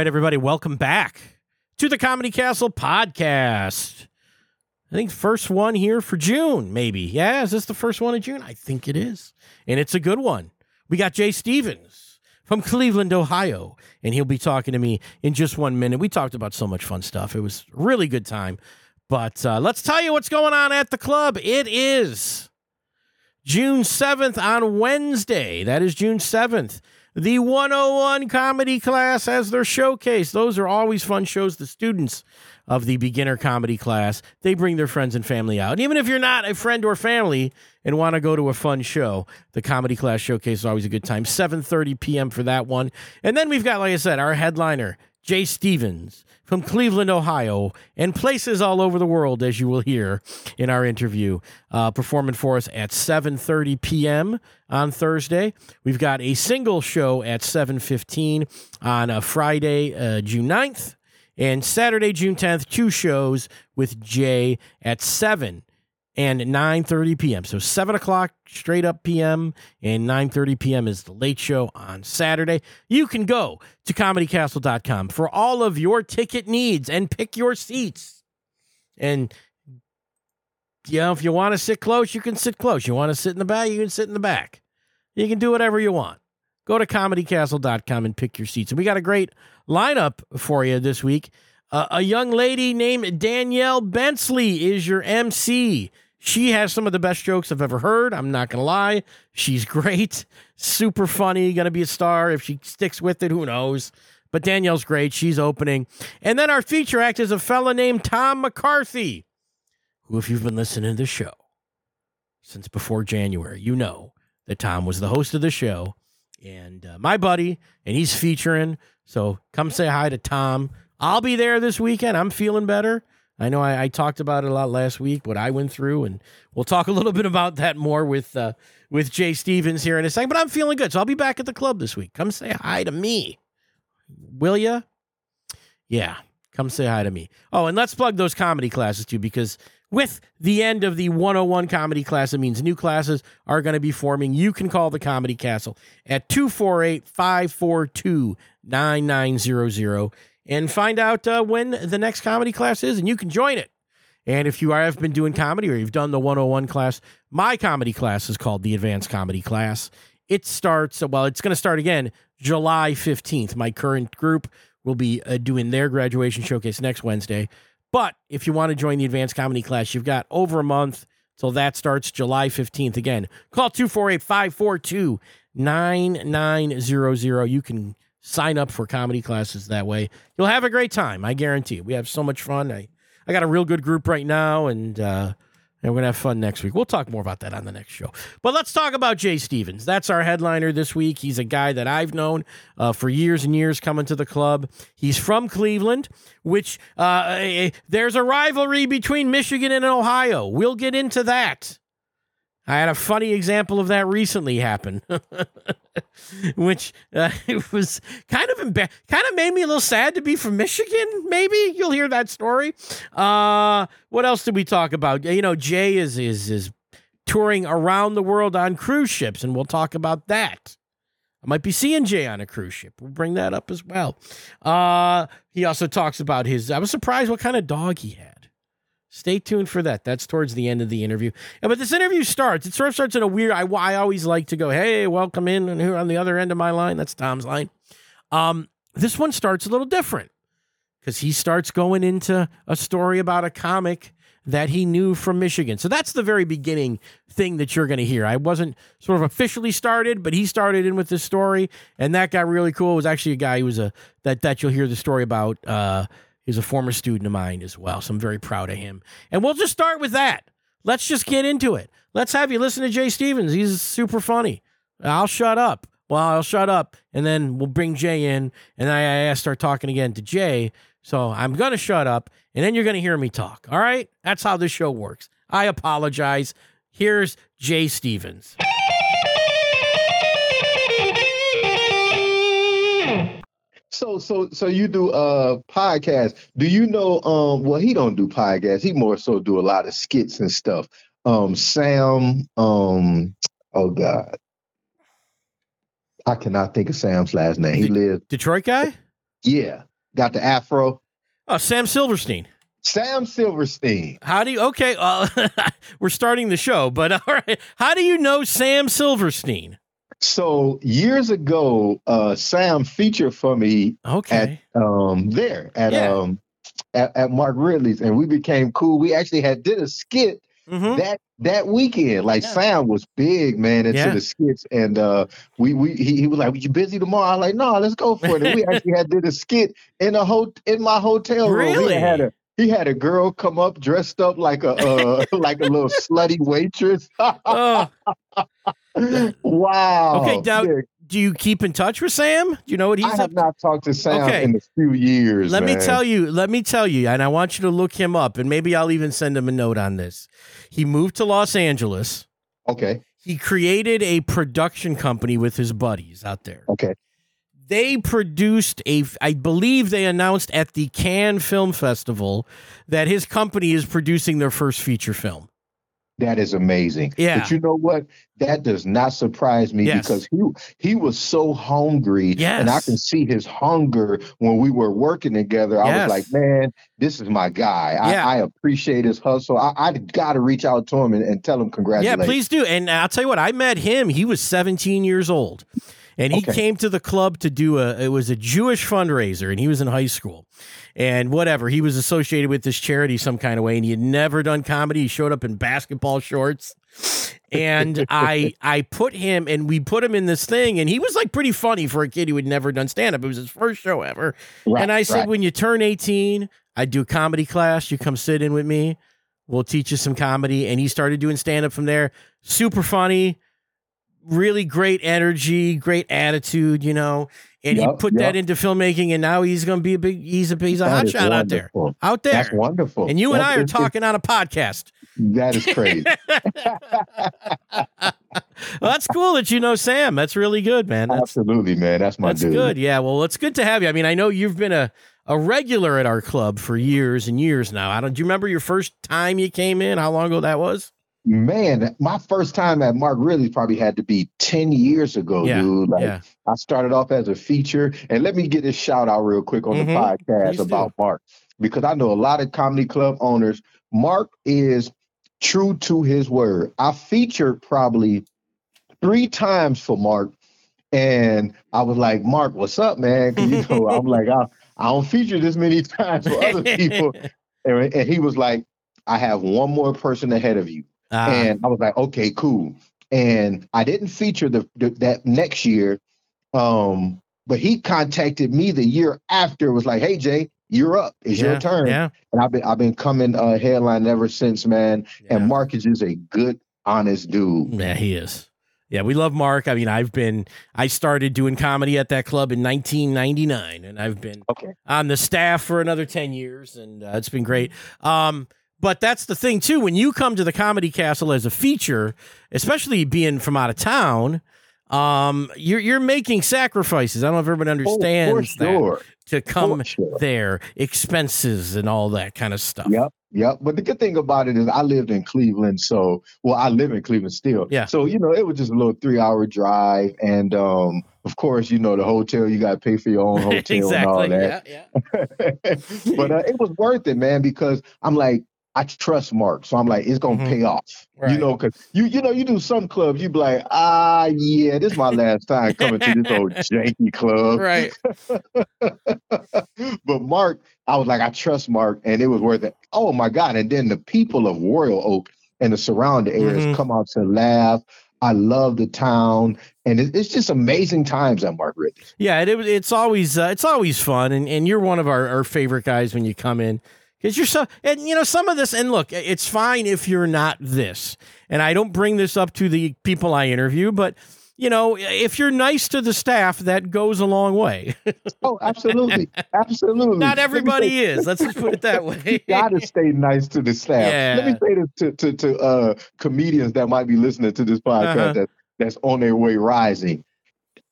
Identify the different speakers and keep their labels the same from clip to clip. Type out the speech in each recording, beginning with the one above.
Speaker 1: right, everybody, welcome back to the Comedy Castle podcast. I think first one here for June, maybe. Yeah, is this the first one of June? I think it is. And it's a good one. We got Jay Stevens from Cleveland, Ohio, and he'll be talking to me in just one minute. We talked about so much fun stuff. It was a really good time. But uh, let's tell you what's going on at the club. It is June 7th on Wednesday. That is June 7th. The 101 comedy class has their showcase. Those are always fun shows. The students of the beginner comedy class, they bring their friends and family out. And even if you're not a friend or family and want to go to a fun show, the comedy class showcase is always a good time. 7:30 p.m. for that one. And then we've got like I said, our headliner, Jay Stevens from Cleveland, Ohio, and places all over the world, as you will hear in our interview, uh, performing for us at 7:30 p.m. on Thursday. We've got a single show at 7:15 on a Friday, uh, June 9th, and Saturday, June 10th, two shows with Jay at 7 and 9.30 p.m. So 7 o'clock straight up p.m. and 9.30 p.m. is the late show on Saturday. You can go to comedycastle.com for all of your ticket needs and pick your seats. And, you know, if you want to sit close, you can sit close. You want to sit in the back, you can sit in the back. You can do whatever you want. Go to comedycastle.com and pick your seats. And we got a great lineup for you this week. A young lady named Danielle Bensley is your MC. She has some of the best jokes I've ever heard. I'm not going to lie. She's great, super funny, going to be a star. If she sticks with it, who knows? But Danielle's great. She's opening. And then our feature act is a fella named Tom McCarthy, who, if you've been listening to the show since before January, you know that Tom was the host of the show and uh, my buddy, and he's featuring. So come say hi to Tom. I'll be there this weekend. I'm feeling better. I know I, I, talked about it a lot last week, what I went through, and we'll talk a little bit about that more with uh, with Jay Stevens here in a second. But I'm feeling good, so I'll be back at the club this week. Come say hi to me, will you? Yeah, come say hi to me. Oh, and let's plug those comedy classes too, because with the end of the 101 comedy class, it means new classes are going to be forming. You can call the Comedy Castle at 248 542 9900 and find out uh, when the next comedy class is, and you can join it. And if you have been doing comedy or you've done the 101 class, my comedy class is called the Advanced Comedy Class. It starts, well, it's going to start again July 15th. My current group will be uh, doing their graduation showcase next Wednesday. But if you want to join the advanced comedy class, you've got over a month till that starts July 15th. Again, call 248 542 9900. You can sign up for comedy classes that way. You'll have a great time. I guarantee. You. We have so much fun. I, I got a real good group right now, and uh, and we're to have fun next week. We'll talk more about that on the next show. But let's talk about Jay Stevens. That's our headliner this week. He's a guy that I've known uh, for years and years coming to the club. He's from Cleveland, which uh, eh, eh, there's a rivalry between Michigan and Ohio. We'll get into that. I had a funny example of that recently happen, which uh, it was kind of kind of made me a little sad to be from Michigan. Maybe you'll hear that story. Uh, what else did we talk about? You know, Jay is is is touring around the world on cruise ships, and we'll talk about that. I might be seeing Jay on a cruise ship. We'll bring that up as well. Uh, he also talks about his. I was surprised what kind of dog he had. Stay tuned for that. That's towards the end of the interview. Yeah, but this interview starts. It sort of starts in a weird. I, I always like to go, hey, welcome in, and who on the other end of my line? That's Tom's line. Um, this one starts a little different because he starts going into a story about a comic that he knew from Michigan. So that's the very beginning thing that you're going to hear. I wasn't sort of officially started, but he started in with this story, and that got really cool. It was actually a guy who was a that that you'll hear the story about. Uh, He's a former student of mine as well, so I'm very proud of him. And we'll just start with that. Let's just get into it. Let's have you listen to Jay Stevens. He's super funny. I'll shut up. Well, I'll shut up, and then we'll bring Jay in, and I, I start talking again to Jay. So I'm going to shut up, and then you're going to hear me talk. All right? That's how this show works. I apologize. Here's Jay Stevens.
Speaker 2: So so so you do uh podcast. Do you know um well he don't do podcasts. He more so do a lot of skits and stuff. Um Sam um oh god. I cannot think of Sam's last name. He lives
Speaker 1: Detroit guy?
Speaker 2: Yeah. got the afro.
Speaker 1: Oh, Sam Silverstein.
Speaker 2: Sam Silverstein.
Speaker 1: How do you? Okay, uh, we're starting the show, but all right. How do you know Sam Silverstein?
Speaker 2: So years ago, uh, Sam featured for me
Speaker 1: Okay.
Speaker 2: at um there at
Speaker 1: Yeah.
Speaker 2: um at, at Mark Ridley's, and we became cool. We actually had did a skit
Speaker 1: hmm
Speaker 2: that that weekend. Like
Speaker 1: Yeah.
Speaker 2: Sam was big, man, into
Speaker 1: Yeah.
Speaker 2: the skits, and uh, we we he, he was like, "You busy tomorrow?" I was like, "No, let's go for it." And we actually had did a skit in a ho- in my hotel room.
Speaker 1: Really?
Speaker 2: He had a he had a girl come up dressed up like a uh, like a little slutty waitress.
Speaker 1: Oh,
Speaker 2: wow.
Speaker 1: Okay, now-
Speaker 2: Yeah,
Speaker 1: do you keep in touch with Sam? Do you know what he's?
Speaker 2: I have
Speaker 1: up?
Speaker 2: not talked to Sam
Speaker 1: Okay.
Speaker 2: in a few years.
Speaker 1: Let me tell you. Let me tell you, and I want you to look him up, and maybe I'll even send him a note on this. He moved to Los Angeles.
Speaker 2: Okay.
Speaker 1: He created a production company with his buddies out there.
Speaker 2: Okay.
Speaker 1: They produced a, I believe they announced at the Cannes Film Festival that his company is producing their first feature film.
Speaker 2: That is amazing.
Speaker 1: Yeah.
Speaker 2: But you know what? That does not surprise me
Speaker 1: Yes.
Speaker 2: because he he was so hungry.
Speaker 1: Yes.
Speaker 2: And I can see his hunger when we were working together. I
Speaker 1: Yes.
Speaker 2: was like, man, this is my guy.
Speaker 1: Yeah.
Speaker 2: I, I appreciate his hustle. I, I got to reach out to him and, and tell him congratulations.
Speaker 1: Yeah, please do. And I'll tell you what, I met him. He was 17 years old. And he
Speaker 2: Okay.
Speaker 1: came to the club to do a it was a Jewish fundraiser and he was in high school. And whatever, he was associated with this charity some kind of way and he had never done comedy. He showed up in basketball shorts. And I I put him and we put him in this thing and he was like pretty funny for a kid who had never done stand up. It was his first show ever.
Speaker 2: Right,
Speaker 1: and I said,
Speaker 2: right.
Speaker 1: when you turn 18, I do a comedy class. You come sit in with me. We'll teach you some comedy. And he started doing stand up from there. Super funny, really great energy, great attitude, you know. And he
Speaker 2: Yup,
Speaker 1: put that into filmmaking. And now he's going to be a big, he's a, he's a
Speaker 2: That
Speaker 1: hot
Speaker 2: is
Speaker 1: shot out there. Out there.
Speaker 2: That's wonderful.
Speaker 1: And you and I are talking on a podcast.
Speaker 2: That is crazy.
Speaker 1: Well, that's cool that you know Sam. That's really good, man. That's
Speaker 2: Absolutely, man. That's my
Speaker 1: That's
Speaker 2: dude.
Speaker 1: good. Yeah. Well, it's good to have you. I mean, I know you've been a, a regular at our club for years and years now. I don't. Do you remember your first time you came in? How long ago that was?
Speaker 2: Man, my first time at Mark really probably had to be 10 years ago,
Speaker 1: Yeah,
Speaker 2: dude. Like
Speaker 1: yeah.
Speaker 2: I started off as a feature. And let me get this shout out real quick on
Speaker 1: Mhm.
Speaker 2: the podcast
Speaker 1: Please do.
Speaker 2: about Mark. Because I know a lot of comedy club owners. Mark is true to his word. I featured probably three times for Mark. And I was like, Mark, what's up, man? you know, I'm like, I, I don't feature this many times for other people. And, and he was like, I have one more person ahead of you.
Speaker 1: Ah,
Speaker 2: And I was like, okay, cool. And I didn't feature the, the that next year. Um, but he contacted me the year after, was like, hey Jay, you're up. It's
Speaker 1: yeah,
Speaker 2: your turn.
Speaker 1: Yeah.
Speaker 2: And I've been I've been coming uh headline ever since, man.
Speaker 1: yeah.
Speaker 2: And Mark is just a good, honest dude.
Speaker 1: Yeah, he is. Yeah, we love Mark. I mean, I've been I started doing comedy at that club in 1999 and I've been
Speaker 2: Okay.
Speaker 1: on the staff for another 10 years and uh, it's been great. Um but that's the thing too when you come to the Comedy Castle as a feature, especially being from out of town, um you're you're making sacrifices. I don't know if everybody
Speaker 2: Oh,
Speaker 1: understands that
Speaker 2: sure.
Speaker 1: to come
Speaker 2: sure.
Speaker 1: there, expenses and all that kind of stuff.
Speaker 2: Yep, yep. But the good thing about it is I lived in Cleveland, so well, I live in Cleveland still.
Speaker 1: Yeah.
Speaker 2: So, you know, it was just a little three hour drive. And um, of course, you know, the hotel, you gotta pay for your own hotel and all that.
Speaker 1: Yeah, yeah.
Speaker 2: but uh, it was worth it, man, because I'm like, I trust Mark, so I'm like, it's gonna
Speaker 1: Mhm.
Speaker 2: pay off,
Speaker 1: Right.
Speaker 2: you know, because you you know you do some clubs, you be like, ah, yeah, this is my last time coming to this old janky club.
Speaker 1: Right.
Speaker 2: but Mark, I was like, I trust Mark, and it was worth it. Oh my God! And then the people of Royal Oak and the surrounding areas
Speaker 1: Mhm.
Speaker 2: come out to laugh. I love the town, and it, it's just amazing times at Mark Ridley.
Speaker 1: Yeah, it, it's always uh, it's always fun, and, and you're one of our, our favorite guys when you come in because you're so and you know some of this. And look, it's fine if you're not this, and I don't bring this up to the people I interview, but you know if you're nice to the staff, that goes a long way.
Speaker 2: Oh, absolutely, absolutely.
Speaker 1: not everybody
Speaker 2: say-
Speaker 1: is. Let's just put it that way.
Speaker 2: You gotta stay nice to the staff. Yeah. Let me say this to, to, to uh, comedians that might be listening to this podcast
Speaker 1: Uh-huh.
Speaker 2: that, that's on their way rising.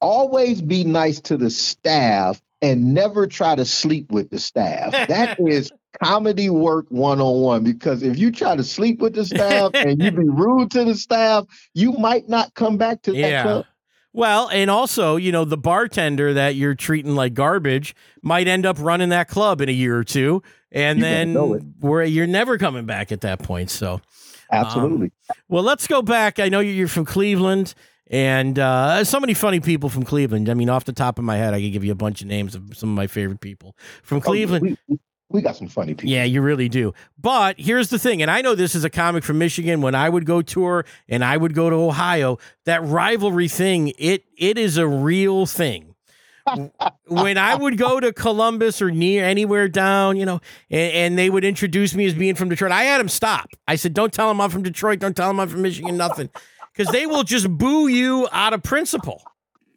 Speaker 2: Always be nice to the staff and never try to sleep with the staff. That is comedy work one on one because if you try to sleep with the staff and you be rude to the staff, you might not come back to that club.
Speaker 1: Well, and also, you know, the bartender that you're treating like garbage might end up running that club in a year or two, and
Speaker 2: You
Speaker 1: then where you're never coming back at that point. So,
Speaker 2: Absolutely.
Speaker 1: well, let's go back. I know you're from Cleveland, and uh, so many funny people from Cleveland. I mean, off the top of my head, I could give you a bunch of names of some of my favorite people from
Speaker 2: Oh,
Speaker 1: Cleveland.
Speaker 2: we- we got some funny people.
Speaker 1: Yeah, you really do. But here's the thing, and I know this is a comic from Michigan. When I would go tour and I would go to Ohio, that rivalry thing, it it is a real thing. when I would go to Columbus or near anywhere down, you know, and, and they would introduce me as being from Detroit, I had them stop. I said, "Don't tell them I'm from Detroit. Don't tell them I'm from Michigan. Nothing." Because they will just boo you out of principle.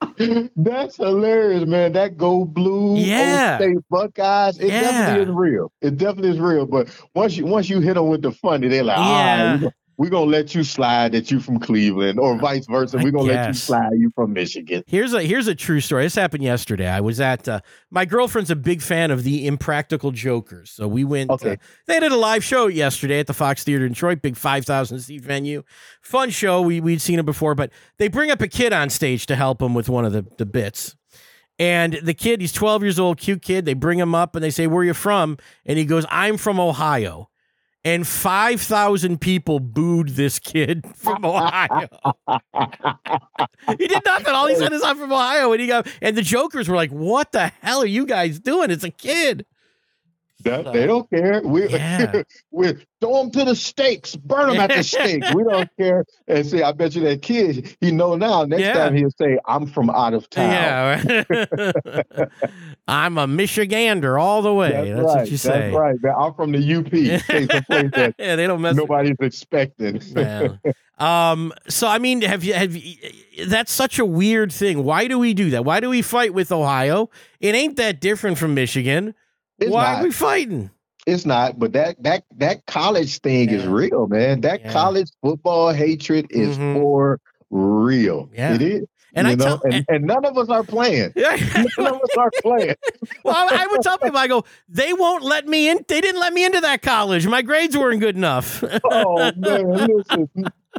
Speaker 2: That's hilarious, man. That go blue,
Speaker 1: Yeah.
Speaker 2: Ohio State Buckeyes. It
Speaker 1: Yeah.
Speaker 2: definitely is real. It definitely is real. But once you once you hit them with the funny, they're like,
Speaker 1: Yeah.
Speaker 2: yeah. We're gonna let you slide that you from Cleveland, or vice versa. We're gonna let you slide you from Michigan.
Speaker 1: Here's a here's a true story. This happened yesterday. I was at uh, my girlfriend's a big fan of the Impractical Jokers, so we went.
Speaker 2: Okay.
Speaker 1: Uh, they did a live show yesterday at the Fox Theater in Detroit, big five thousand seat venue, fun show. We we'd seen it before, but they bring up a kid on stage to help him with one of the the bits. And the kid, he's 12 years old, cute kid. They bring him up and they say, Where are you from? And he goes, I'm from Ohio. And 5,000 people booed this kid from Ohio. he did nothing. All he said is, I'm from Ohio. And he got, and the jokers were like, What the hell are you guys doing? It's a kid.
Speaker 2: That, they don't care. We
Speaker 1: Yeah.
Speaker 2: we throw them to the stakes, burn them at the stake. We don't care. And see, I bet you that kid, he know now. Next
Speaker 1: Yeah.
Speaker 2: time he'll say, "I'm from out of town."
Speaker 1: Yeah. I'm a Michigander all the way. That's,
Speaker 2: right.
Speaker 1: what you say.
Speaker 2: That's right. Man. I'm from the UP.
Speaker 1: Yeah, they don't mess with
Speaker 2: nobody's expecting.
Speaker 1: Yeah. Um. So I mean, have you have you, that's such a weird thing. Why do we do that? Why do we fight with Ohio? It ain't that different from Michigan.
Speaker 2: It's
Speaker 1: Why
Speaker 2: not.
Speaker 1: are we fighting?
Speaker 2: It's not, but that that that college thing is real, man. That
Speaker 1: Yeah.
Speaker 2: college football hatred is
Speaker 1: Mhm.
Speaker 2: for real.
Speaker 1: Yeah.
Speaker 2: It is.
Speaker 1: And
Speaker 2: you
Speaker 1: I
Speaker 2: know?
Speaker 1: tell,
Speaker 2: and, and none of us are playing. None of us are playing.
Speaker 1: well, I would tell people, I go, they won't let me in. They didn't let me into that college. My grades weren't good enough.
Speaker 2: Oh man, listen.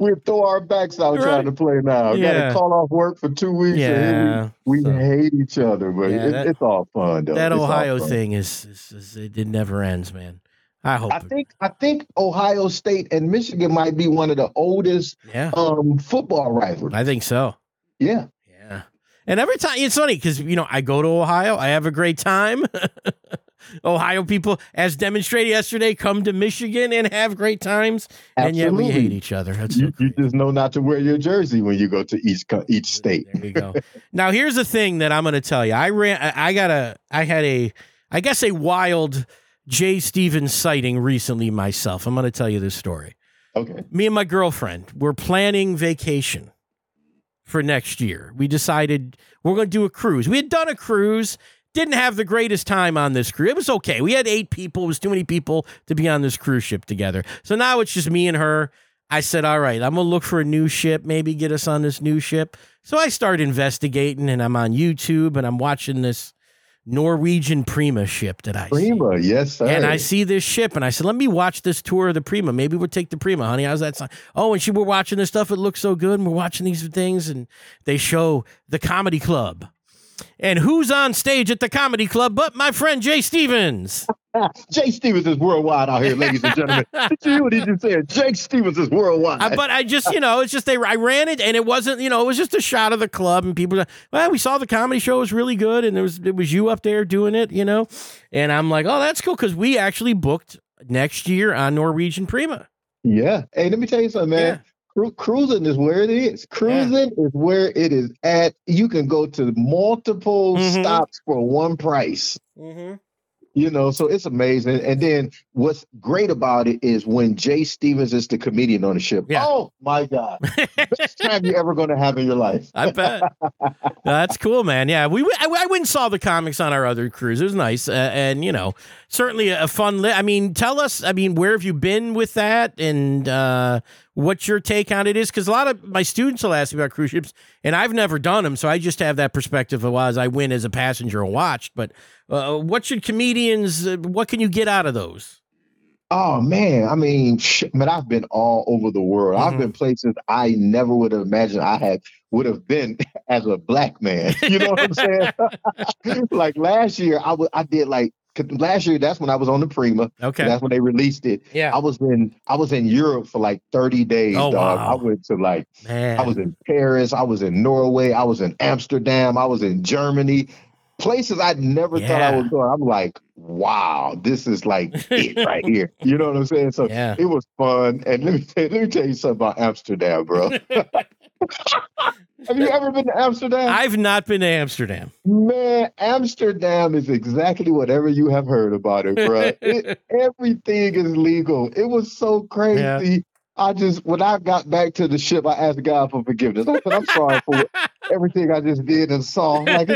Speaker 2: We throw our backs out
Speaker 1: Right.
Speaker 2: trying to play now.
Speaker 1: Yeah.
Speaker 2: Got to call off work for two weeks. and
Speaker 1: yeah.
Speaker 2: we, we
Speaker 1: so-
Speaker 2: hate each other, but
Speaker 1: Yeah,
Speaker 2: it,
Speaker 1: that-
Speaker 2: it's all fun though.
Speaker 1: That
Speaker 2: It's
Speaker 1: Ohio thing is, is, is it, it never ends, man. I hope.
Speaker 2: I
Speaker 1: it-
Speaker 2: think I think Ohio State and Michigan might be one of the oldest
Speaker 1: yeah,
Speaker 2: um football rivals.
Speaker 1: I think so.
Speaker 2: Yeah.
Speaker 1: Yeah. And every time it's funny because you know I go to Ohio, I have a great time. Ohio people, as demonstrated yesterday, come to Michigan and have great times, and yet we hate each other. That's so
Speaker 2: You, you just know not to wear your jersey when you go to each each state.
Speaker 1: There you go. now here's the thing that I'm going to tell you. I ran. I I got a. I had a. I guess a wild Jay Stevens sighting recently myself. I'm going to tell you this story.
Speaker 2: Okay.
Speaker 1: me and my girlfriend were planning vacation for next year. We decided we're going to do a cruise. We had done a cruise, didn't have the greatest time on this cruise. It was okay. We had eight people. It was too many people to be on this cruise ship together. So now it's just me and her. I said, all right, I'm going to look for a new ship, maybe get us on this new ship. So I started investigating and I'm on YouTube and I'm watching this Norwegian Prima ship that I see.
Speaker 2: Prima, yes, sir.
Speaker 1: And I see this ship, and I said, "Let me watch this tour of the Prima. Maybe we'll take the Prima, honey. How's that sound?" Oh, and she we're watching this stuff. It looks so good, and we're watching these things, and they show the comedy club. And who's on stage at the comedy club but my friend Jay Stevens?
Speaker 2: Jay Stevens is worldwide out here, ladies and gentlemen. Did you hear what he just said? Jay Stevens is worldwide.
Speaker 1: Uh, but I just, you know, it's just they. I ran it, and it wasn't, you know, it was just a shot of the club, and people. Well, we saw the comedy show it was really good, and there was it was you up there doing it, you know, and I'm like, oh, that's cool because we actually booked next year on Norwegian Prima.
Speaker 2: yeah. Hey, let me tell you something, man. Cru- cruising is where it is. Cruising is where it is at. You can go to multiple
Speaker 1: Mhm.
Speaker 2: stops for one price.
Speaker 1: Mm-hmm.
Speaker 2: You know, so it's amazing. And then what's great about it is when Jay Stevens is the comedian on the ship.
Speaker 1: Yeah.
Speaker 2: Oh my God. Best time you're ever gonna have in your life.
Speaker 1: I bet. That's cool, man. Yeah, we I, I went and saw the comics on our other cruise. It was nice, uh, and you know, certainly a, a fun. Li- I mean, tell us. I mean, where have you been with that, and uh, what your take on it is? Because a lot of my students will ask me about cruise ships, and I've never done them, so I just have that perspective of well, as I went as a passenger and watched. But uh, what should comedians? Uh, what can you get out of those?
Speaker 2: Oh man, I mean, shit, man, I've been all over the world.
Speaker 1: Mhm.
Speaker 2: I've been places I never would have imagined I had would have been as a black man. You know what I'm saying? like last year, I was I did like last year. That's when I was on the Prima.
Speaker 1: Okay.
Speaker 2: That's when they released it.
Speaker 1: Yeah.
Speaker 2: I was in I was in Europe for like 30 days,
Speaker 1: Oh,
Speaker 2: dog.
Speaker 1: wow.
Speaker 2: I went to like
Speaker 1: Man.
Speaker 2: I was in Paris, I was in Norway, I was in Amsterdam, I was in Germany. Places I never thought I
Speaker 1: Yeah.
Speaker 2: was going. I'm like, wow, this is like it right here. You know what I'm saying? So
Speaker 1: yeah.
Speaker 2: it was fun. And let me tell, let me tell you something about Amsterdam, bro. Have you ever been to Amsterdam?
Speaker 1: I've not been to Amsterdam.
Speaker 2: Man, Amsterdam is exactly whatever you have heard about it, bro. It, everything is legal. It was so crazy. I just when I got back to the ship, I asked God for forgiveness. I said, I'm sorry for everything I just did and saw. Like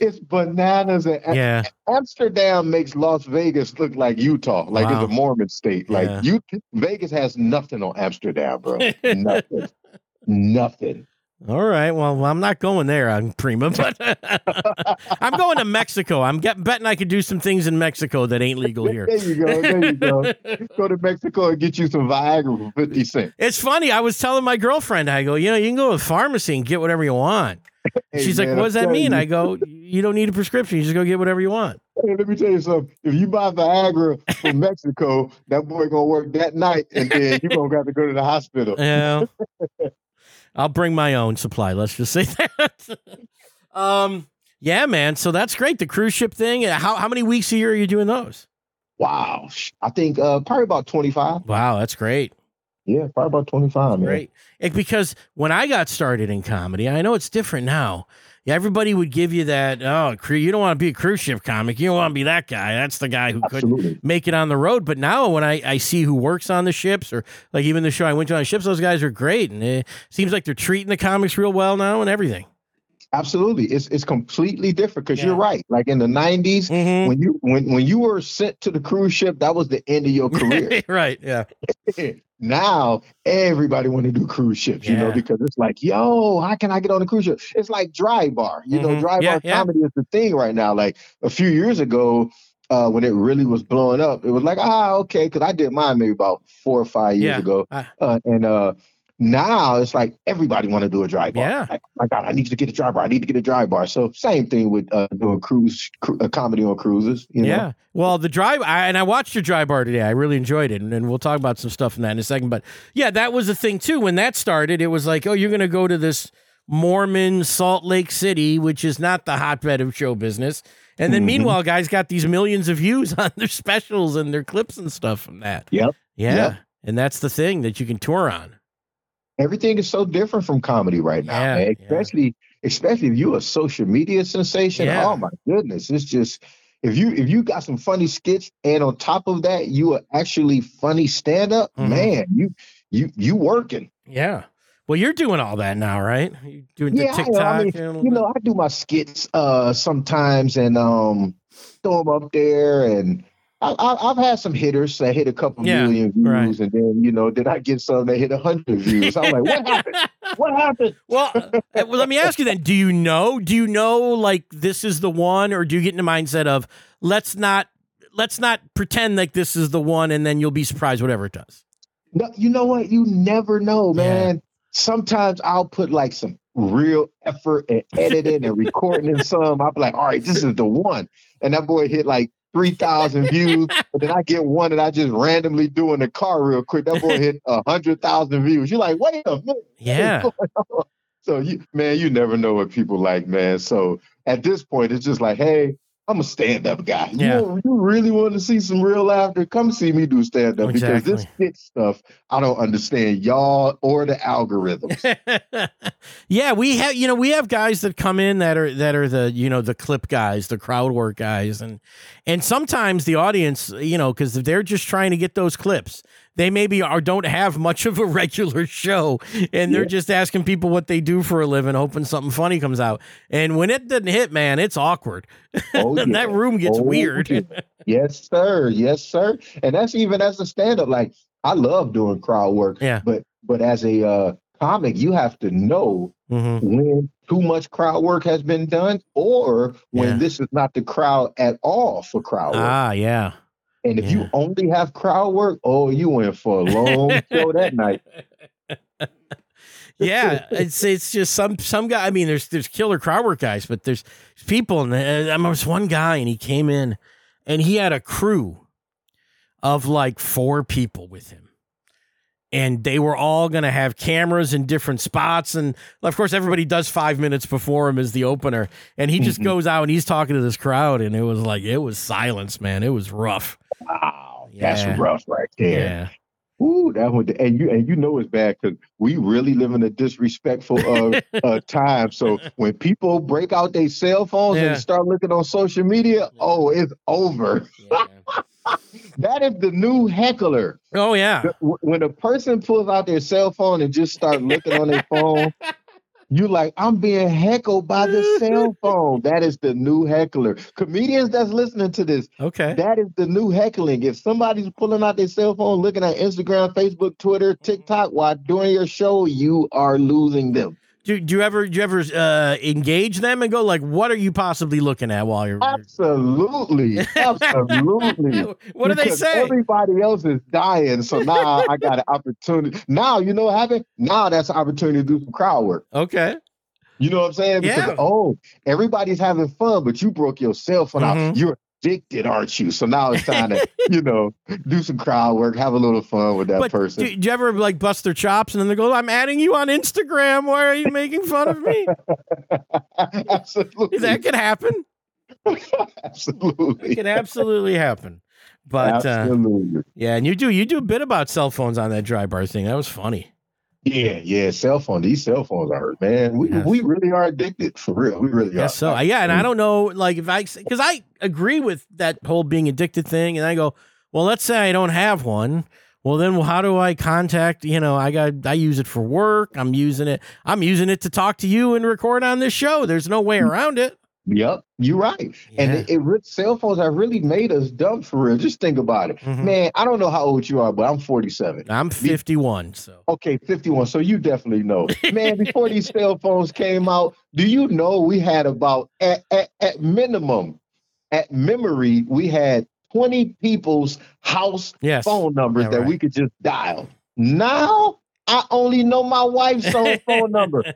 Speaker 2: it's, bananas and
Speaker 1: yeah.
Speaker 2: Amsterdam makes Las Vegas look like Utah, like
Speaker 1: Wow.
Speaker 2: it's a Mormon state. Like
Speaker 1: Yeah.
Speaker 2: you, Vegas has nothing on Amsterdam, bro. nothing, nothing.
Speaker 1: All right. Well, I'm not going there on Prima, but I'm going to Mexico. I'm getting betting I could do some things in Mexico that ain't legal here.
Speaker 2: There you go. There you go. Go to Mexico and get you some Viagra for fifty cents.
Speaker 1: It's funny. I was telling my girlfriend, I go, you know, you can go to the pharmacy and get whatever you want.
Speaker 2: Hey,
Speaker 1: She's
Speaker 2: man,
Speaker 1: like, what does
Speaker 2: I'm
Speaker 1: that mean?
Speaker 2: telling
Speaker 1: I go, you don't need a prescription. You just go get whatever you want.
Speaker 2: Hey, let me tell you something. If you buy Viagra from Mexico, that boy gonna work that night, and then you gonna have to go to the hospital.
Speaker 1: Yeah. I'll bring my own supply. Let's just say that. um, yeah, man. So that's great. The cruise ship thing. How how many weeks a year are you doing those?
Speaker 2: Wow. I think uh, probably about twenty five.
Speaker 1: Wow, that's great.
Speaker 2: Yeah, probably about twenty five, man.
Speaker 1: Great. It- because when I got started in comedy, I know it's different now. Everybody would give you that. Oh, you don't want to be a cruise ship comic. You don't want to be that guy. That's the guy who couldn't make it on the road. But now when I, I see who works on the ships or like even the show I went to on ships, those guys are great. And it seems like they're treating the comics real well now and everything.
Speaker 2: Absolutely. It's it's completely different because
Speaker 1: Yeah.
Speaker 2: you're right. Like in the 90s,
Speaker 1: Mhm.
Speaker 2: when you when when you were sent to the cruise ship, that was the end of your career.
Speaker 1: right. Yeah.
Speaker 2: now everybody want to do cruise ships, you know, because it's like, yo, how can I get on a cruise ship? It's like dry bar. You know,
Speaker 1: Mhm.
Speaker 2: dry
Speaker 1: Yeah,
Speaker 2: bar
Speaker 1: yeah.
Speaker 2: comedy is the thing right now. Like a few years ago, uh, when it really was blowing up, it was like, ah, okay, because I did mine maybe about four or five years
Speaker 1: Yeah.
Speaker 2: ago. Uh, and uh now it's like everybody want to do a dry bar.
Speaker 1: Yeah.
Speaker 2: Like, my God, I need to get a dry bar. I need to get a dry bar. So same thing with uh, doing cruise, cru- uh, comedy on cruises. You know?
Speaker 1: Yeah. Well, the drive, I, and I watched your dry bar today. I really enjoyed it. And, and we'll talk about some stuff in that in a second. But yeah, that was the thing too. When that started, it was like, oh, you're going to go to this Mormon Salt Lake City, which is not the hotbed of show business. And then
Speaker 2: Mhm.
Speaker 1: meanwhile, guys got these millions of views on their specials and their clips and stuff from that.
Speaker 2: Yep.
Speaker 1: Yeah.
Speaker 2: Yep.
Speaker 1: And that's the thing that you can tour on.
Speaker 2: Everything is so different from comedy right now,
Speaker 1: Yeah,
Speaker 2: man.
Speaker 1: yeah.
Speaker 2: Especially, especially if you're a social media sensation.
Speaker 1: Yeah.
Speaker 2: Oh my goodness, it's just if you if you got some funny skits and on top of that you are actually funny stand up,
Speaker 1: Mhm.
Speaker 2: man, you you you working.
Speaker 1: Yeah. Well, you're doing all that now, right? You doing
Speaker 2: Yeah,
Speaker 1: the. TikTok.
Speaker 2: I mean, You know, I do my skits uh sometimes and um throw them up there and. I, I, I've had some hitters that hit a couple
Speaker 1: Yeah,
Speaker 2: million views,
Speaker 1: right.
Speaker 2: and then you know, did I get some that hit a hundred views? I'm like, what happened? What happened?
Speaker 1: Well, uh, well, let me ask you then: Do you know? Do you know like this is the one, or do you get in the mindset of let's not let's not pretend like this is the one, and then you'll be surprised whatever it does?
Speaker 2: No, you know what? You never know,
Speaker 1: Yeah.
Speaker 2: man. Sometimes I'll put like some real effort and editing and recording in some. I'll be like, all right, this is the one. And that boy hit like 3,000 views. But then I get one that I just randomly do in the car real quick. That boy hit 100,000 views. You're like, wait a minute.
Speaker 1: Yeah,
Speaker 2: So, you, man, you never know what people like, man. So at this point, it's just like, hey, I'm a stand up guy. You,
Speaker 1: Yeah.
Speaker 2: know, you really want to see some real laughter? Come see me do stand up because this
Speaker 1: Exactly.
Speaker 2: skit stuff, I don't understand y'all or the algorithms.
Speaker 1: yeah. We have you know we have guys that come in that are that are the you know the clip guys, the crowd work guys, and and sometimes the audience you know because they're just trying to get those clips. They maybe are don't have much of a regular show, and they're
Speaker 2: Yeah.
Speaker 1: just asking people what they do for a living, hoping something funny comes out. And when it doesn't hit, man, it's awkward.
Speaker 2: Oh, yeah.
Speaker 1: that room gets
Speaker 2: Oh,
Speaker 1: weird.
Speaker 2: yeah. Yes, sir. Yes, sir. And that's even as a stand up. Like, I love doing crowd work.
Speaker 1: Yeah.
Speaker 2: But but as a uh, comic, you have to know
Speaker 1: hmm
Speaker 2: when too much crowd work has been done or when
Speaker 1: Yeah.
Speaker 2: this is not the crowd at all for crowd work.
Speaker 1: Ah, yeah.
Speaker 2: And if
Speaker 1: yeah.
Speaker 2: you only have crowd work, oh, you went for a long show that night.
Speaker 1: yeah, it's it's just some some guy. I mean, there's there's killer crowd work guys, but there's people, and uh, there I was one guy, and he came in, and he had a crew of like four people with him, and they were all going to have cameras in different spots, and of course, everybody does five minutes before him as the opener, and he just
Speaker 2: Mhm.
Speaker 1: goes out and he's talking to this crowd, and it was like it was silence, man. It was rough.
Speaker 2: Wow,
Speaker 1: Yeah.
Speaker 2: that's rough right there.
Speaker 1: Yeah,
Speaker 2: Ooh, that one, and you and you know it's bad because we really live in a disrespectful uh, uh, time. So when people break out their cell phones
Speaker 1: Yeah.
Speaker 2: and start looking on social media, oh, it's over.
Speaker 1: yeah.
Speaker 2: That is the new heckler.
Speaker 1: oh yeah.
Speaker 2: When a person pulls out their cell phone and just start looking on their phone, you like, I'm being heckled by the cell phone. That is the new heckler. Comedians that's listening to this,
Speaker 1: Okay.
Speaker 2: that is the new heckling. If somebody's pulling out their cell phone, looking at Instagram, Facebook, Twitter, TikTok while doing your show, you are losing them.
Speaker 1: Do, do you ever do you ever uh, engage them and go like, what are you possibly looking at while you're?
Speaker 2: Absolutely. Absolutely.
Speaker 1: what do they say?
Speaker 2: Everybody else is dying. So now I got an opportunity. Now, you know what happened? Now that's an opportunity to do some crowd work.
Speaker 1: Okay.
Speaker 2: You know what I'm saying? Because,
Speaker 1: Yeah.
Speaker 2: oh, everybody's having fun, but you broke yourself
Speaker 1: Mhm.
Speaker 2: out. You're addicted, aren't you? So now it's time to, you know, do some crowd work, have a little fun with that
Speaker 1: But
Speaker 2: person.
Speaker 1: do, do you ever like bust their chops and then they go, "I'm adding you on Instagram. Why are you making fun of me?"
Speaker 2: Absolutely.
Speaker 1: that could happen.
Speaker 2: Absolutely.
Speaker 1: It could absolutely happen. But uh, yeah, and you do you do a bit about cell phones on that dry bar thing. That was funny.
Speaker 2: Yeah, yeah. Cell phone. These cell phones are man. We
Speaker 1: Yes.
Speaker 2: we really are addicted for real. We really are.
Speaker 1: so yeah, and I don't know, like if I because I agree with that whole being addicted thing, and I go, well, let's say I don't have one. Well, then well, how do I contact? You know, I got I use it for work. I'm using it. I'm using it to talk to you and record on this show. There's no way mm. around it.
Speaker 2: Yep, you're right. And
Speaker 1: Yeah.
Speaker 2: it, it re- cell phones have really made us dumb for real. Just think about it,
Speaker 1: Mhm.
Speaker 2: man. I don't know how old you are, but I'm 47.
Speaker 1: I'm 51, so
Speaker 2: Okay, 51. So you definitely know, man. Before these cell phones came out, do you know we had about at, at, at minimum, at memory, we had 20 people's house
Speaker 1: yes.
Speaker 2: phone numbers
Speaker 1: Yeah,
Speaker 2: that
Speaker 1: right.
Speaker 2: we could just dial. Now I only know my wife's own phone number.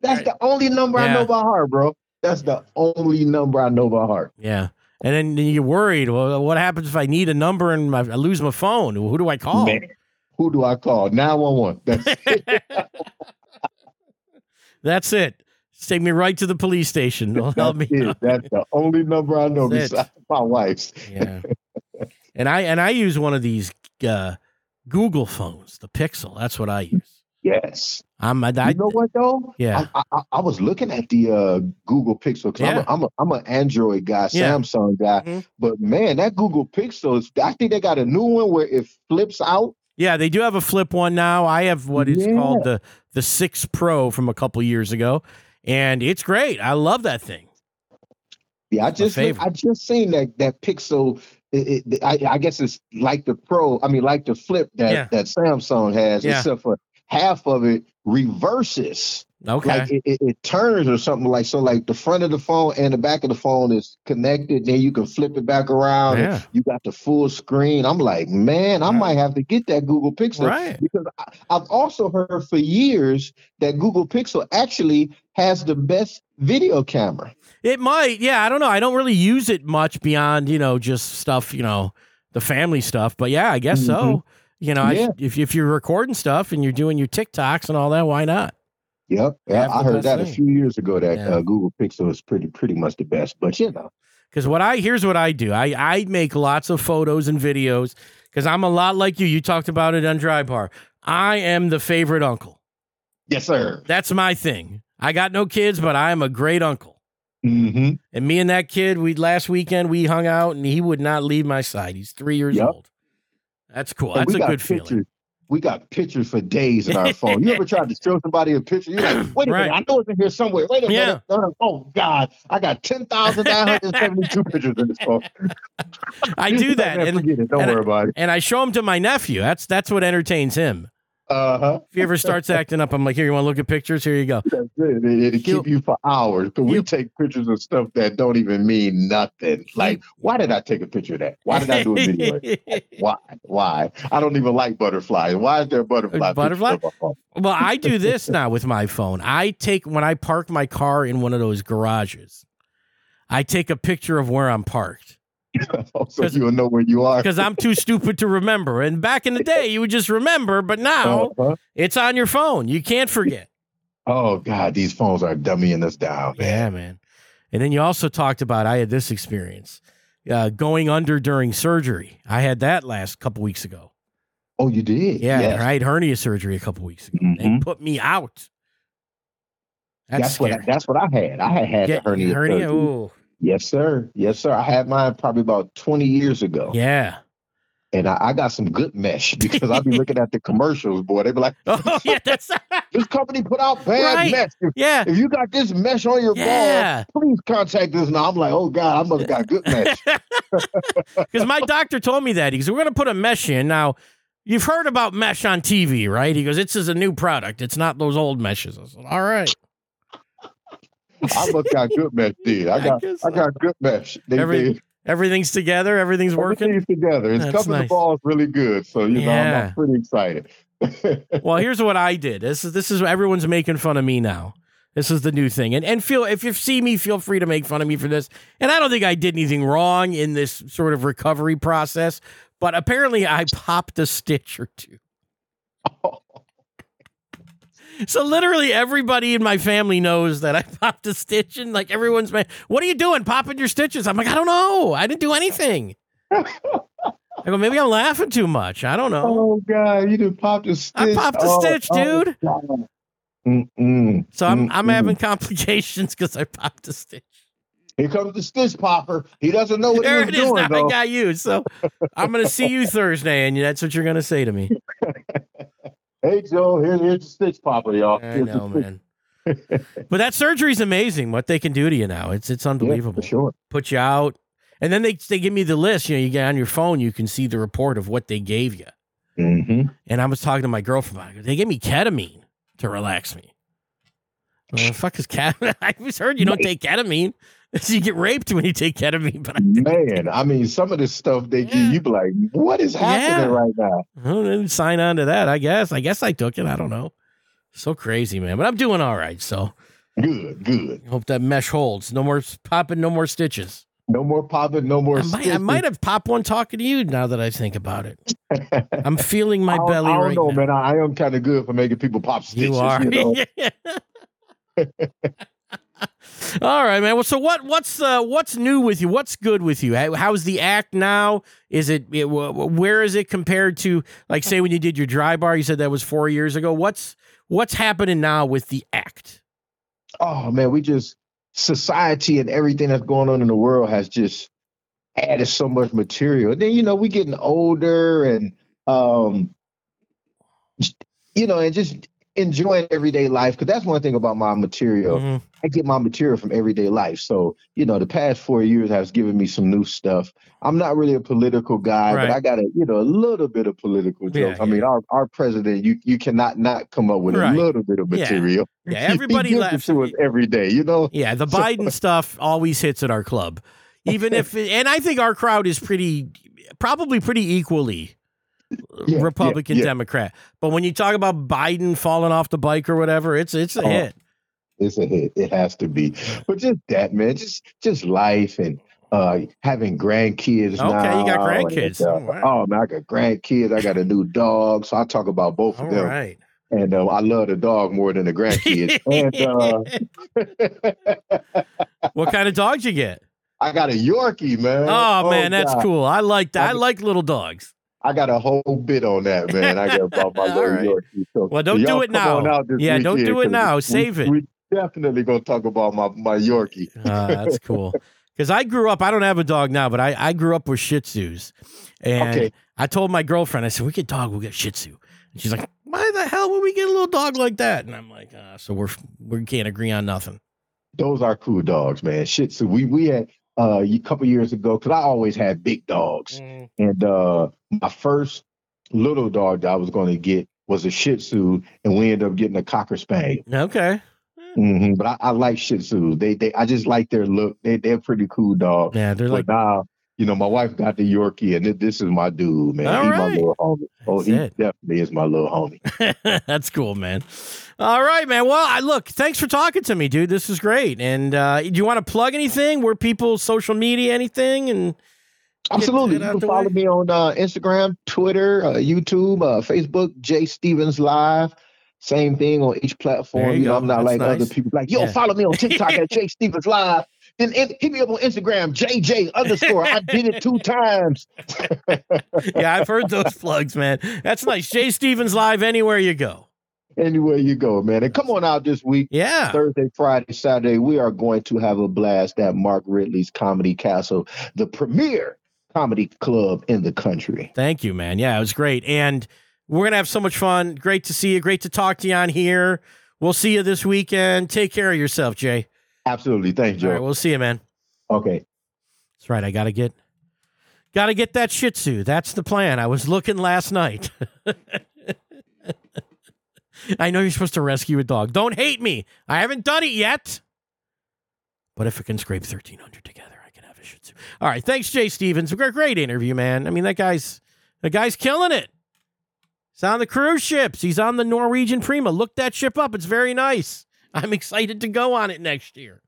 Speaker 2: That's
Speaker 1: Right.
Speaker 2: the only number I know by heart, bro. That's the only number I know by heart.
Speaker 1: Yeah. And then you're worried. Well, what happens if I need a number and I lose my phone? Who do I call?
Speaker 2: Man, who do I call? 911. That's it.
Speaker 1: That's it. Just take me right to the police station. Help me.
Speaker 2: That's it. That's the only number I know
Speaker 1: That's it.
Speaker 2: besides my wife's.
Speaker 1: yeah. And I and I use one of these uh, Google phones, the Pixel. That's what I use.
Speaker 2: Yes.
Speaker 1: I'm I, I
Speaker 2: you know what though?
Speaker 1: yeah.
Speaker 2: I, I, I was looking at the uh, Google Pixel because
Speaker 1: Yeah.
Speaker 2: I'm, a, I'm, a, I'm an Android guy,
Speaker 1: Yeah.
Speaker 2: Samsung guy.
Speaker 1: Mhm.
Speaker 2: But man, that Google Pixel is. I think they got a new one where it flips out.
Speaker 1: Yeah, they do have a flip one now. I have what is
Speaker 2: Yeah.
Speaker 1: called the the Six Pro from a couple years ago, and it's great. I love that thing.
Speaker 2: Yeah, I just. I just seen that that Pixel. It, it, I, I guess it's like the Pro. I mean, like the Flip that
Speaker 1: Yeah.
Speaker 2: that Samsung has,
Speaker 1: Yeah.
Speaker 2: except for half of it reverses.
Speaker 1: Okay.
Speaker 2: Like it, it, it turns or something like so. Like the front of the phone and the back of the phone is connected. Then you can flip it back around.
Speaker 1: yeah.
Speaker 2: You got the full screen. I'm like, man, I
Speaker 1: Right.
Speaker 2: might have to get that Google Pixel
Speaker 1: Right.
Speaker 2: because I, I've also heard for years that Google Pixel actually has the best video camera.
Speaker 1: It might. Yeah, I don't know. I don't really use it much beyond, you know, just stuff, you know, the family stuff. But yeah, I guess so.
Speaker 2: Mm-hmm.
Speaker 1: You know, I, if if you're recording stuff and you're doing your TikToks and all that, why not?
Speaker 2: Yep. Yeah, I heard that a few years ago that
Speaker 1: Yeah.
Speaker 2: uh, Google Pixel is pretty pretty much the best. But you know,
Speaker 1: Because what I here's what I do. I I make lots of photos and videos because I'm a lot like you. You talked about it on Dry Bar. I am the favorite uncle.
Speaker 2: yes, sir.
Speaker 1: That's my thing. I got no kids, but I am a great uncle.
Speaker 2: Mm-hmm.
Speaker 1: And me and that kid, we last weekend we hung out, and he would not leave my side. He's three years
Speaker 2: Yep.
Speaker 1: old. That's cool. That's
Speaker 2: we
Speaker 1: a
Speaker 2: got
Speaker 1: good
Speaker 2: pictures.
Speaker 1: feeling.
Speaker 2: We got pictures for days in our phone. You ever tried to show somebody a picture? You're like, wait a
Speaker 1: Right.
Speaker 2: minute, I know it's in here somewhere. Wait a
Speaker 1: Yeah.
Speaker 2: minute. Uh, Oh God, I got ten thousand nine hundred seventy-two pictures in this phone.
Speaker 1: I do that, and
Speaker 2: forget it. Don't
Speaker 1: and I-
Speaker 2: worry about it.
Speaker 1: and I show them to my nephew. That's that's what entertains him.
Speaker 2: Uh huh.
Speaker 1: If he ever starts acting up, I'm like, here, you want to look at pictures? Here you go.
Speaker 2: That's it. It, will keep you for hours. Because we take pictures of stuff that don't even mean nothing. Like, why did I take a picture of that? Why did I do a video? of? Why? Why? I don't even like butterflies. Why is there a butterfly?
Speaker 1: Butterfly?
Speaker 2: of my phone?
Speaker 1: well, I do this now with my phone. I take when I park my car in one of those garages. I take a picture of where I'm parked
Speaker 2: so you'll know where you are.
Speaker 1: because I'm too stupid to remember. And back in the day, you would just remember, but now
Speaker 2: Uh-huh.
Speaker 1: it's on your phone. You can't forget.
Speaker 2: Oh God, these phones are dummying us down, man.
Speaker 1: Yeah, man. And then you also talked about I had this experience uh, going under during surgery. I had that last couple weeks ago.
Speaker 2: Oh, you did?
Speaker 1: Yeah,
Speaker 2: Yes.
Speaker 1: I had hernia surgery a couple weeks ago. They
Speaker 2: Mhm.
Speaker 1: put me out. That's,
Speaker 2: That's, what I, that's what I had. I had had the hernia.
Speaker 1: hernia.
Speaker 2: surgery.
Speaker 1: Ooh.
Speaker 2: Yes, sir. Yes, sir. I had mine probably about 20 years ago.
Speaker 1: Yeah.
Speaker 2: And I, I got some good mesh because I'll be looking at the commercials, boy. They be like,
Speaker 1: Oh yeah, that's
Speaker 2: this company put out bad
Speaker 1: Right.
Speaker 2: mesh. If,
Speaker 1: yeah.
Speaker 2: if you got this mesh on your
Speaker 1: Yeah.
Speaker 2: ball, please contact us. Now I'm like, oh God, I must have got good mesh.
Speaker 1: Because my doctor told me that. He goes, We're gonna put a mesh in. Now, you've heard about mesh on TV, right? He goes, This is a new product. It's not those old meshes. I said, All right.
Speaker 2: I must got good mesh, dude. I
Speaker 1: I
Speaker 2: got
Speaker 1: guess
Speaker 2: I, got good mesh. They,
Speaker 1: Every- Everything's together, everything's working.
Speaker 2: everything's together. It's
Speaker 1: That's
Speaker 2: cupping
Speaker 1: nice.
Speaker 2: the ball is really good. So you know, I'm,
Speaker 1: Yeah.
Speaker 2: I'm pretty excited.
Speaker 1: Well, here's what I did. This is this is everyone's making fun of me now. This is the new thing. And and feel if you see me, feel free to make fun of me for this. And I don't think I did anything wrong in this sort of recovery process, but apparently I popped a stitch or two. So literally everybody in my family knows that I popped a stitch and like everyone's man, what are you doing? Popping your stitches. I'm like, I don't know. I didn't do anything. I go, maybe I'm laughing too much. I don't know.
Speaker 2: oh God, you just popped a stitch.
Speaker 1: I popped a
Speaker 2: Oh,
Speaker 1: stitch,
Speaker 2: oh,
Speaker 1: dude.
Speaker 2: Mm-mm.
Speaker 1: So I'm I'm having complications because I popped a stitch.
Speaker 2: Here comes the stitch popper. He doesn't know what
Speaker 1: There
Speaker 2: he
Speaker 1: it
Speaker 2: was
Speaker 1: is.
Speaker 2: doing
Speaker 1: Now I got you. So I'm gonna see you Thursday, and that's what you're gonna say to me.
Speaker 2: Hey Joe, here's here's the stitch popper, y'all.
Speaker 1: I know, man. But that surgery's amazing. What they can do to you now, it's it's
Speaker 2: Yeah,
Speaker 1: unbelievable.
Speaker 2: for sure.
Speaker 1: Put you out, and then they they give me the list. You know, you get on your phone, you can see the report of what they gave you.
Speaker 2: Mm-hmm.
Speaker 1: And I was talking to my girlfriend. They gave me ketamine to relax me. Well, the fuck is cat? I was heard you don't take ketamine. you get raped when you take ketamine. But I,
Speaker 2: Man, I mean, some of this stuff they
Speaker 1: Yeah.
Speaker 2: give you be like, what is happening
Speaker 1: Yeah.
Speaker 2: right now?
Speaker 1: I didn't sign on to that. I guess. I guess I took it. I don't know. So crazy, man. But I'm doing all right. So
Speaker 2: Good, good.
Speaker 1: hope that mesh holds. No more popping. No more stitches.
Speaker 2: No more popping, no more
Speaker 1: I might, I might have popped one talking to you now that I think about it. I'm feeling my
Speaker 2: I
Speaker 1: belly
Speaker 2: I don't
Speaker 1: right
Speaker 2: know,
Speaker 1: now.
Speaker 2: man. I, I am kind of good for making people pop stitches.
Speaker 1: You are.
Speaker 2: know?
Speaker 1: All right, man. Well, so what? What's uh, what's new with you? What's good with you? How's the act now? Is it, it wh- wh- where is it compared to like say when you did your dry bar? You said that was four years ago. What's what's happening now with the act?
Speaker 2: oh man, we just society and everything that's going on in the world has just added so much material. And then you know we getting older and um, you know, and just enjoying everyday life because that's one thing about my material.
Speaker 1: Mhm.
Speaker 2: I get my material from everyday life. So, you know, the past four years has given me some new stuff. I'm not really a political guy,
Speaker 1: Right.
Speaker 2: but I got a, you know, a little bit of political
Speaker 1: Yeah,
Speaker 2: jokes. I mean, our, our president, you you cannot not come up with
Speaker 1: Right.
Speaker 2: a little bit of material.
Speaker 1: Yeah,
Speaker 2: He
Speaker 1: everybody laughs.
Speaker 2: to us every day, you know?
Speaker 1: Yeah, the Biden stuff always hits at our club, even if, and I think our crowd is pretty, probably pretty equally
Speaker 2: Yeah,
Speaker 1: Republican
Speaker 2: yeah, yeah.
Speaker 1: Democrat. But when you talk about Biden falling off the bike or whatever, it's it's a
Speaker 2: Oh,
Speaker 1: hit.
Speaker 2: It's a hit. It has to be. But just that, man, just just life and uh having grandkids
Speaker 1: Okay,
Speaker 2: now.
Speaker 1: you got
Speaker 2: and,
Speaker 1: grandkids.
Speaker 2: uh,
Speaker 1: Oh,
Speaker 2: oh man, I got grandkids. I got a new dog. So I talk about both
Speaker 1: All
Speaker 2: of them.
Speaker 1: right.
Speaker 2: And uh, I love the dog more than the grandkids. and uh,
Speaker 1: what kind of dogs you get?
Speaker 2: I got a Yorkie, man.
Speaker 1: Oh, man, that's
Speaker 2: God.
Speaker 1: cool. I like that. I
Speaker 2: I-
Speaker 1: like little dogs.
Speaker 2: I got a whole bit on that, man. I got about my little
Speaker 1: right.
Speaker 2: Yorkie. So,
Speaker 1: Well, don't
Speaker 2: so
Speaker 1: do it now. Yeah, don't do it now.
Speaker 2: we-
Speaker 1: Save it.
Speaker 2: We definitely gonna talk about my my Yorkie.
Speaker 1: Uh, that's cool. Because I grew up, I don't have a dog now, but I, I grew up with Shih Tzus. And
Speaker 2: Okay.
Speaker 1: I told my girlfriend, I said, we get dog, we'll get Shih Tzu. And she's like, why the hell would we get a little dog like that? And I'm like, uh, so we're we can't agree on nothing.
Speaker 2: Those are cool dogs, man. Shih Tzu. We we had uh, a couple years ago because I always had big dogs, and uh, my first little dog that I was going to get was a Shih Tzu, and we ended up getting a Cocker Spaniel.
Speaker 1: Okay.
Speaker 2: hmm But I, I like Shih Tzu. They they I just like their look. They they're pretty cool dog.
Speaker 1: Yeah, they're
Speaker 2: But
Speaker 1: like
Speaker 2: now, you know, my wife got the Yorkie, and this is my dude, man.
Speaker 1: All
Speaker 2: He's
Speaker 1: right.
Speaker 2: my little homie. Oh,
Speaker 1: That's
Speaker 2: he
Speaker 1: it.
Speaker 2: definitely is my little homie.
Speaker 1: That's cool, man. All right, man. Well, I look, thanks for talking to me, dude. This is great. And uh, do you want to plug anything? Where people social media anything? And
Speaker 2: Absolutely.
Speaker 1: it
Speaker 2: You can follow
Speaker 1: way.
Speaker 2: me on uh, Instagram, Twitter, uh, YouTube, uh, Facebook, Jay Stevens Live. Same thing on each platform.
Speaker 1: you
Speaker 2: You, know,
Speaker 1: go.
Speaker 2: I'm not
Speaker 1: That's
Speaker 2: like
Speaker 1: nice.
Speaker 2: other people. Like, yo,
Speaker 1: Yeah.
Speaker 2: follow me on TikTok at Jay Stevens Live. Then hit me up on Instagram, JJ underscore. I did it two times.
Speaker 1: yeah, I've heard those plugs, man. That's nice. Jay Stevens live anywhere you go.
Speaker 2: Anywhere you go, man. And come on out this week.
Speaker 1: Yeah.
Speaker 2: Thursday, Friday, Saturday, we are going to have a blast at Mark Ridley's Comedy Castle, the premier comedy club in the country.
Speaker 1: Thank you, man. Yeah, it was great. And we're going to have so much fun. Great to see you. Great to talk to you on here. We'll see you this weekend. Take care of yourself, Jay.
Speaker 2: Absolutely. Thanks,
Speaker 1: All
Speaker 2: Joe.
Speaker 1: right, we'll see you, man.
Speaker 2: okay.
Speaker 1: That's right. I got to get got to get that Shih Tzu. That's the plan. I was looking last night. I know you're supposed to rescue a dog. Don't hate me. I haven't done it yet. But if it can scrape 1300 together, I can have a Shih Tzu. All right, thanks Jay Stevens. Great great interview, man. I mean, that guy's the guy's killing it. He's on the cruise ships. He's on the Norwegian Prima. Look that ship up. It's very nice. I'm excited to go on it next year.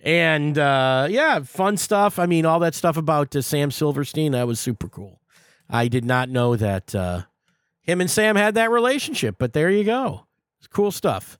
Speaker 1: And uh, yeah, fun stuff. I mean, all that stuff about uh, Sam Silverstein, that was super cool. I did not know that uh, him and Sam had that relationship, but there you go. It's cool stuff.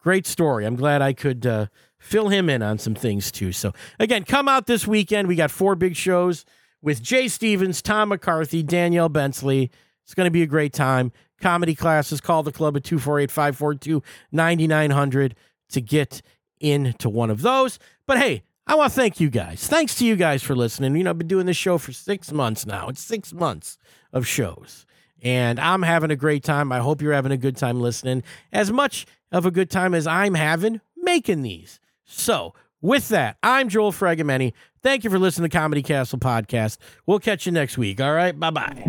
Speaker 1: Great story. I'm glad I could uh, fill him in on some things too. So, again, come out this weekend. We got four big shows with Jay Stevens, Tom McCarthy, Danielle Bensley. It's going to be a great time. Comedy classes, call the club at 248 542 9900 to get into one of those. But hey, I want to thank you guys. Thanks to you guys for listening. You know, I've been doing this show for six months now. It's six months of shows. And I'm having a great time. I hope you're having a good time listening. As much of a good time as I'm having making these. So, with that, I'm Joel Fragamenti. Thank you for listening to Comedy Castle Podcast. We'll catch you next week. All right. Bye bye.